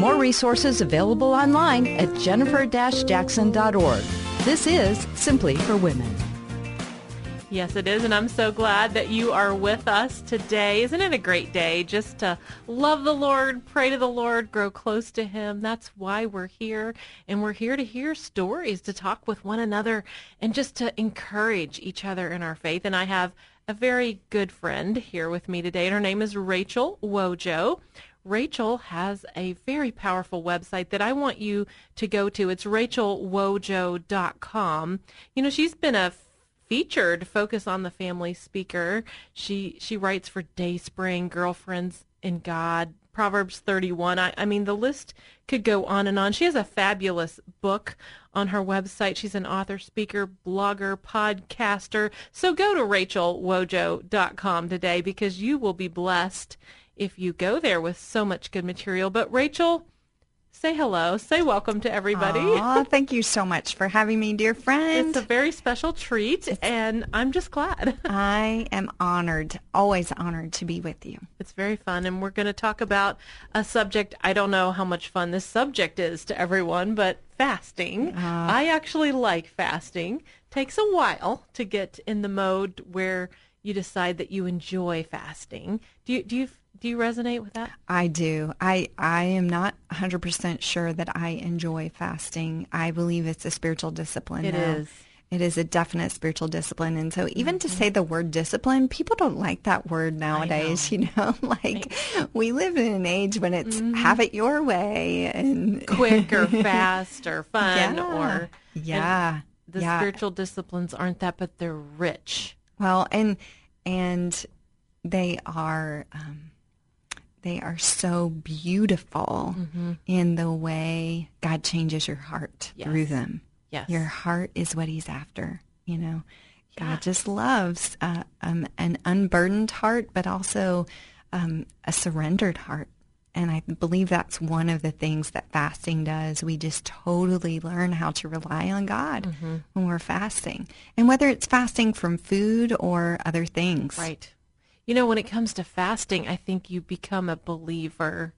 More resources available online at jennifer-jackson.org. This is Simply for Women. Yes, it is, and I'm so glad that you are with us today. Isn't it a great day just to love the Lord, pray to the Lord, grow close to Him? That's why we're here, and we're here to hear stories, to talk with one another, and just to encourage each other in our faith. And I have a very good friend here with me today, and her name is Rachel Wojo. Rachel has a very powerful website that I want you to go to. It's rachelwojo.com. You know, she's been a featured Focus on the Family speaker. She she writes for Dayspring, Girlfriends in God, Proverbs 31. I, I mean, the list could go on and on. She has a fabulous book on her website. She's an author, speaker, blogger, podcaster. So go to rachelwojo.com today because you will be blessed if you go there with so much good material. But Rachel, say hello. Say welcome to everybody. Aw, thank you so much for having me, dear friend. It's a very special treat, and I'm just glad. I am honored, always honored to be with you. It's very fun, and we're going to talk about a subject. I don't know how much fun this subject is to everyone, but fasting. Uh, I actually like fasting. Takes a while to get in the mode where you decide that you enjoy fasting. Do you do you do you resonate with that? I do. I, I am not 100% sure that I enjoy fasting. I believe it's a spiritual discipline. It now. is. It is a definite spiritual discipline. And so even to say the word discipline, people don't like that word nowadays, you know, like we live in an age when it's have it your way and Quick or fast or fun Yeah. or yeah. the yeah. spiritual disciplines aren't that, but they're rich. Well, and and they are um, they are so beautiful in the way God changes your heart through them. Yes. Your heart is what He's after. You know, Yeah. God just loves uh, um, an unburdened heart, but also um, a surrendered heart. And I believe that's one of the things that fasting does. We just totally learn how to rely on God Mm-hmm. when we're fasting. And whether it's fasting from food or other things. Right. You know, when it comes to fasting, I think you become a believer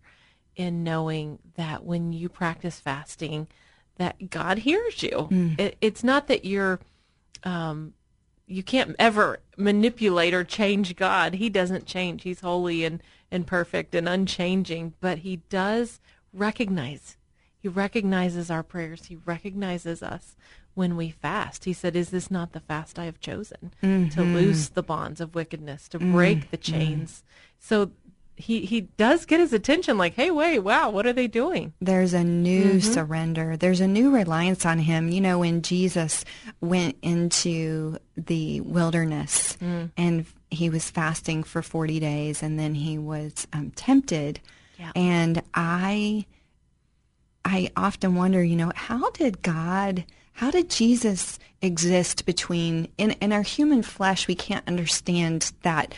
in knowing that when you practice fasting, that God hears you. It, it's not that you're, um, you can't ever manipulate or change God. He doesn't change. He's holy and, and perfect and unchanging, but he does recognize. He recognizes our prayers. He recognizes us when we fast. He said, Is this not the fast I have chosen? To loose the bonds of wickedness, to break the chains. So he, he does get his attention like, Hey, wait, wow, what are they doing? There's a new Mm-hmm. surrender. There's a new reliance on him. You know, when Jesus went into the wilderness Mm. and he was fasting for 40 days and then he was um, tempted. Yeah. And I, I often wonder, you know, how did God, how did Jesus exist between, in, in our human flesh, we can't understand that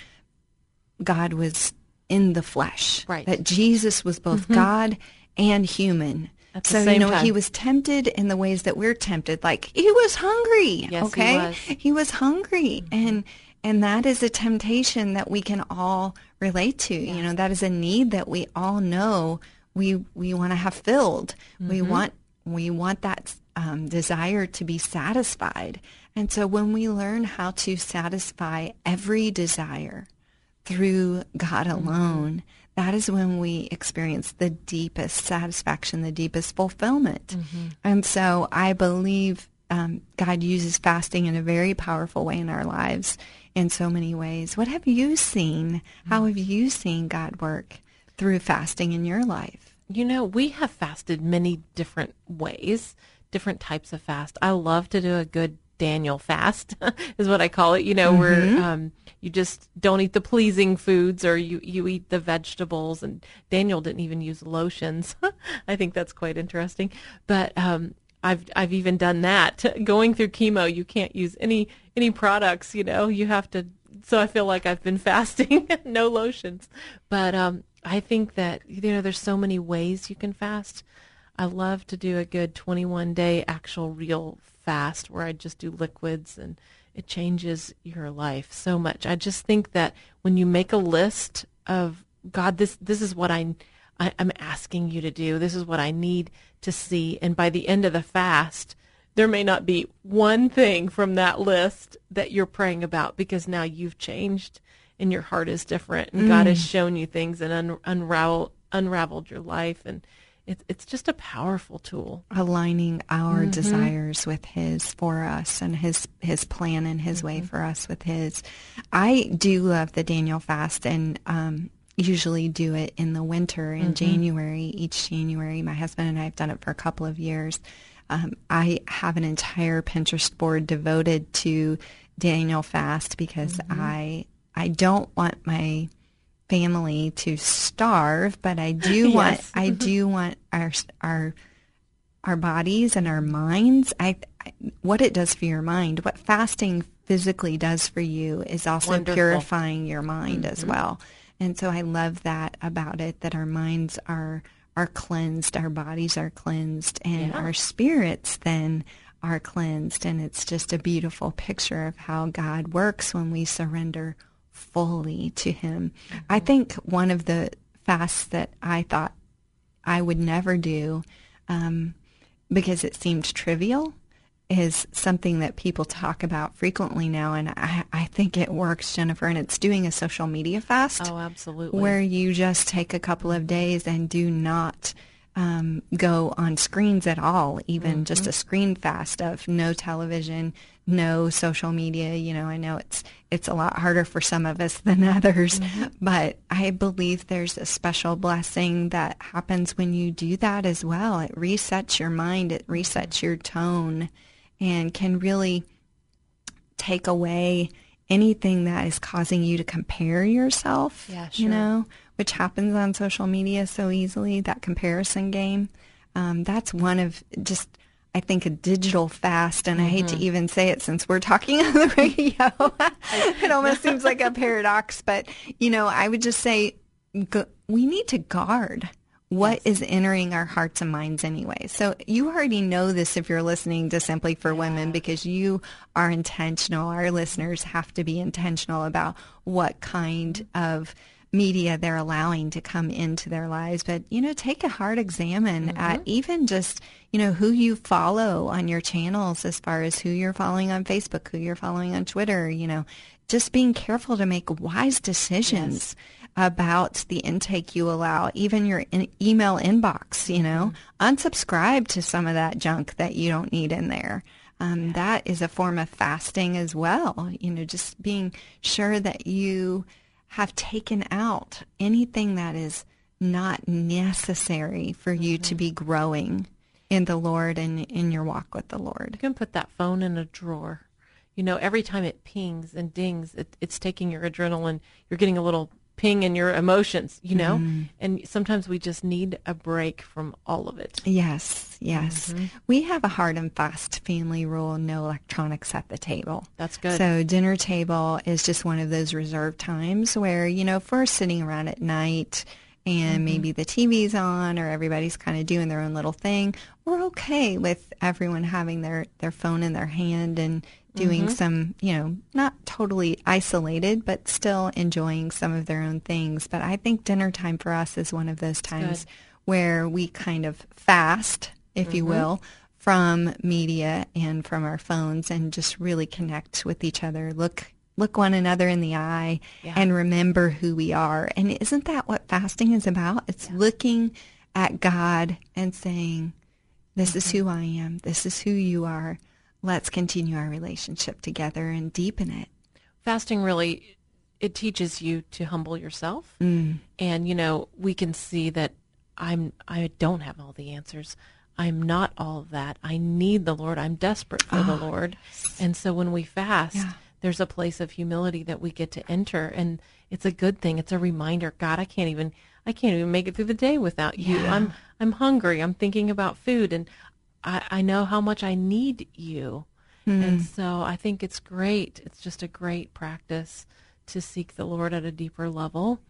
God was in the flesh. Right. That Jesus was both mm-hmm. God and human. So, you know, time. he was tempted in the ways that we're tempted. Like he was hungry. Yes, he okay. was. He was hungry. Mm-hmm. And and that is a temptation that we can all relate to. You know, that is a need that we all know we we want to have filled. We Mm-hmm. want we want that um, desire to be satisfied. And so when we learn how to satisfy every desire through God Mm-hmm. alone, that is when we experience the deepest satisfaction, the deepest fulfillment. Mm-hmm. And so I believe um, God uses fasting in a very powerful way in our lives in so many ways. What have you seen? How have you seen God work through fasting in your life? You know, we have fasted many different ways, different types of fast. I love to do a good Daniel fast is what I call it. You know, where um, you just don't eat the pleasing foods or you, you eat the vegetables. And Daniel didn't even use lotions. I think that's quite interesting. But um, I've I've even done that. Going through chemo, you can't use any any products. You know, you have to. So I feel like I've been fasting, no lotions. But um, I think that you know, there's so many ways you can fast. I love to do a good 21 day actual real fast where I just do liquids and it changes your life so much. I just think that when you make a list of God, this this is what I, I am asking you to do. This is what I need to see, and by the end of the fast, there may not be one thing from that list that you're praying about because now you've changed and your heart is different, and mm. God has shown you things and un- unravel unraveled your life and it's it's just a powerful tool. Aligning our mm-hmm. desires with His for us and His His plan and His mm-hmm. way for us with His. I do love the Daniel fast and um, usually do it in the winter in mm-hmm. January. Each January, my husband and I have done it for a couple of years. Um, I have an entire Pinterest board devoted to Daniel fast because mm-hmm. I I don't want my family to starve, but I do yes. want I do want our our our bodies and our minds. I, I, what it does for your mind, what fasting physically does for you, is also Wonderful. purifying your mind mm-hmm. as well. And so I love that about it that our minds are are cleansed, our bodies are cleansed, and yeah. our spirits then are cleansed. And it's just a beautiful picture of how God works when we surrender fully to Him. Mm-hmm. I think one of the fasts that I thought I would never do um, because it seemed trivial is something that people talk about frequently now, and I, I think it works, Jennifer. And it's doing a social media fast. Oh, absolutely. Where you just take a couple of days and do not um, go on screens at all, even mm-hmm. just a screen fast of no television, no social media. You know, I know it's it's a lot harder for some of us than others, mm-hmm. but I believe there's a special blessing that happens when you do that as well. It resets your mind, it resets your tone, and can really take away anything that is causing you to compare yourself. Yeah, sure. You know, which happens on social media so easily, that comparison game. Um, that's one of just, I think, a digital fast. And mm-hmm. I hate to mm-hmm. even say it since we're talking on the radio. it almost seems like a paradox. But, you know, I would just say we need to guard what yes. is entering our hearts and minds anyway. So you already know this if you're listening to Simply for yeah. Women because you are intentional. Our listeners have to be intentional about what kind of media they're allowing to come into their lives. But, you know, take a hard examine mm-hmm. at even just, you know, who you follow on your channels as far as who you're following on Facebook, who you're following on Twitter, you know, just being careful to make wise decisions. Yes. About the intake you allow, even your in- email inbox, you know, mm-hmm. unsubscribe to some of that junk that you don't need in there. Um, yeah. That is a form of fasting as well. You know, just being sure that you have taken out anything that is not necessary for you mm-hmm. to be growing in the Lord and in your walk with the Lord. You can put that phone in a drawer. You know, every time it pings and dings, it, it's taking your adrenaline. You're getting a little ping in your emotions, you know? Mm. And sometimes we just need a break from all of it. Yes, yes. Mm-hmm. We have a hard and fast family rule no electronics at the table. That's good. So dinner table is just one of those reserved times where, you know, if we're sitting around at night and mm-hmm. maybe the TV's on or everybody's kind of doing their own little thing, we're okay with everyone having their, their phone in their hand and doing mm-hmm. some, you know, not totally isolated, but still enjoying some of their own things. But I think dinner time for us is one of those times where we kind of fast, if mm-hmm. you will, from media and from our phones and just really connect with each other. Look look one another in the eye yeah. and remember who we are. And isn't that what fasting is about? It's yeah. looking at God and saying, This mm-hmm. is who I am. This is who you are let's continue our relationship together and deepen it. Fasting really it teaches you to humble yourself. Mm. And you know, we can see that I'm I don't have all the answers. I'm not all that. I need the Lord. I'm desperate for the Lord. And so when we fast, Yeah. There's a place of humility that we get to enter and it's a good thing. It's a reminder, God, I can't even I can't even make it through the day without you. Yeah. I'm I'm hungry. I'm thinking about food and I, I know how much I need you. Hmm. And so I think it's great. It's just a great practice to seek the Lord at a deeper level.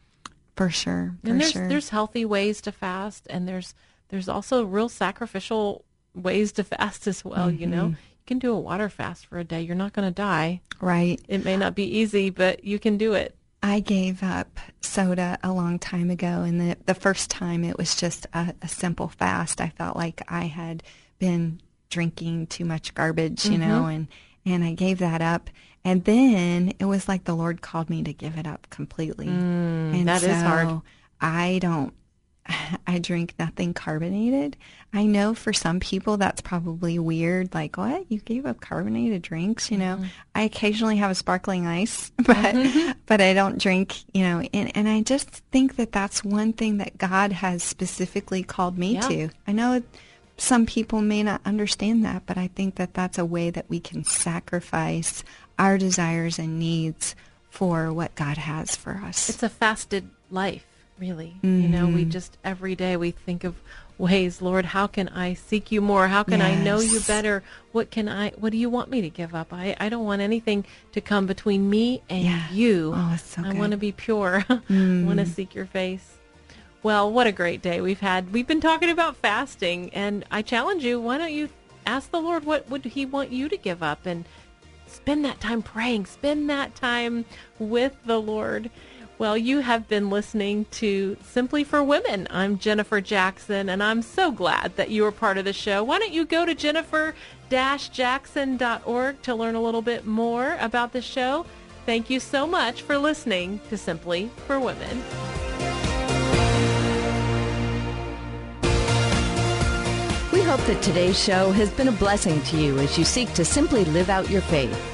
For sure. For And there's sure. there's healthy ways to fast, and there's there's also real sacrificial ways to fast as well. You know, you can do a water fast for a day. You're not going to die. right. It may not be easy, but you can do it. I gave up soda a long time ago, and the the first time it was just a, a simple fast. I felt like I had been drinking too much garbage, you know, mm-hmm. and and I gave that up. And then it was like the Lord called me to give it up completely. Mm, and that is hard. I don't. I drink nothing carbonated. I know for some people that's probably weird. Like, what? You gave up carbonated drinks? You know, mm-hmm. I occasionally have a sparkling ice, but mm-hmm. but I don't drink. You know, and and I just think that that's one thing that God has specifically called me Yeah. to. I know some people may not understand that, but I think that that's a way that we can sacrifice our desires and needs for what God has for us. It's a fasted life, really. You know, we mm-hmm. just every day we think of ways, Lord, how can I seek you more? How can I know you better? What can I what do you want me to give up? I, I don't want anything to come between me and Yeah. you. Oh, it's so I want to be pure. I want to mm. seek your face. Well, what a great day we've had. We've been talking about fasting and I challenge you, why don't you ask the Lord what would he want you to give up and spend that time praying, spend that time with the Lord. Well, you have been listening to Simply for Women. I'm Jennifer Jackson, and I'm so glad that you were part of the show. Why don't you go to jennifer-jackson.org to learn a little bit more about the show? Thank you so much for listening to Simply for Women. We hope that today's show has been a blessing to you as you seek to simply live out your faith.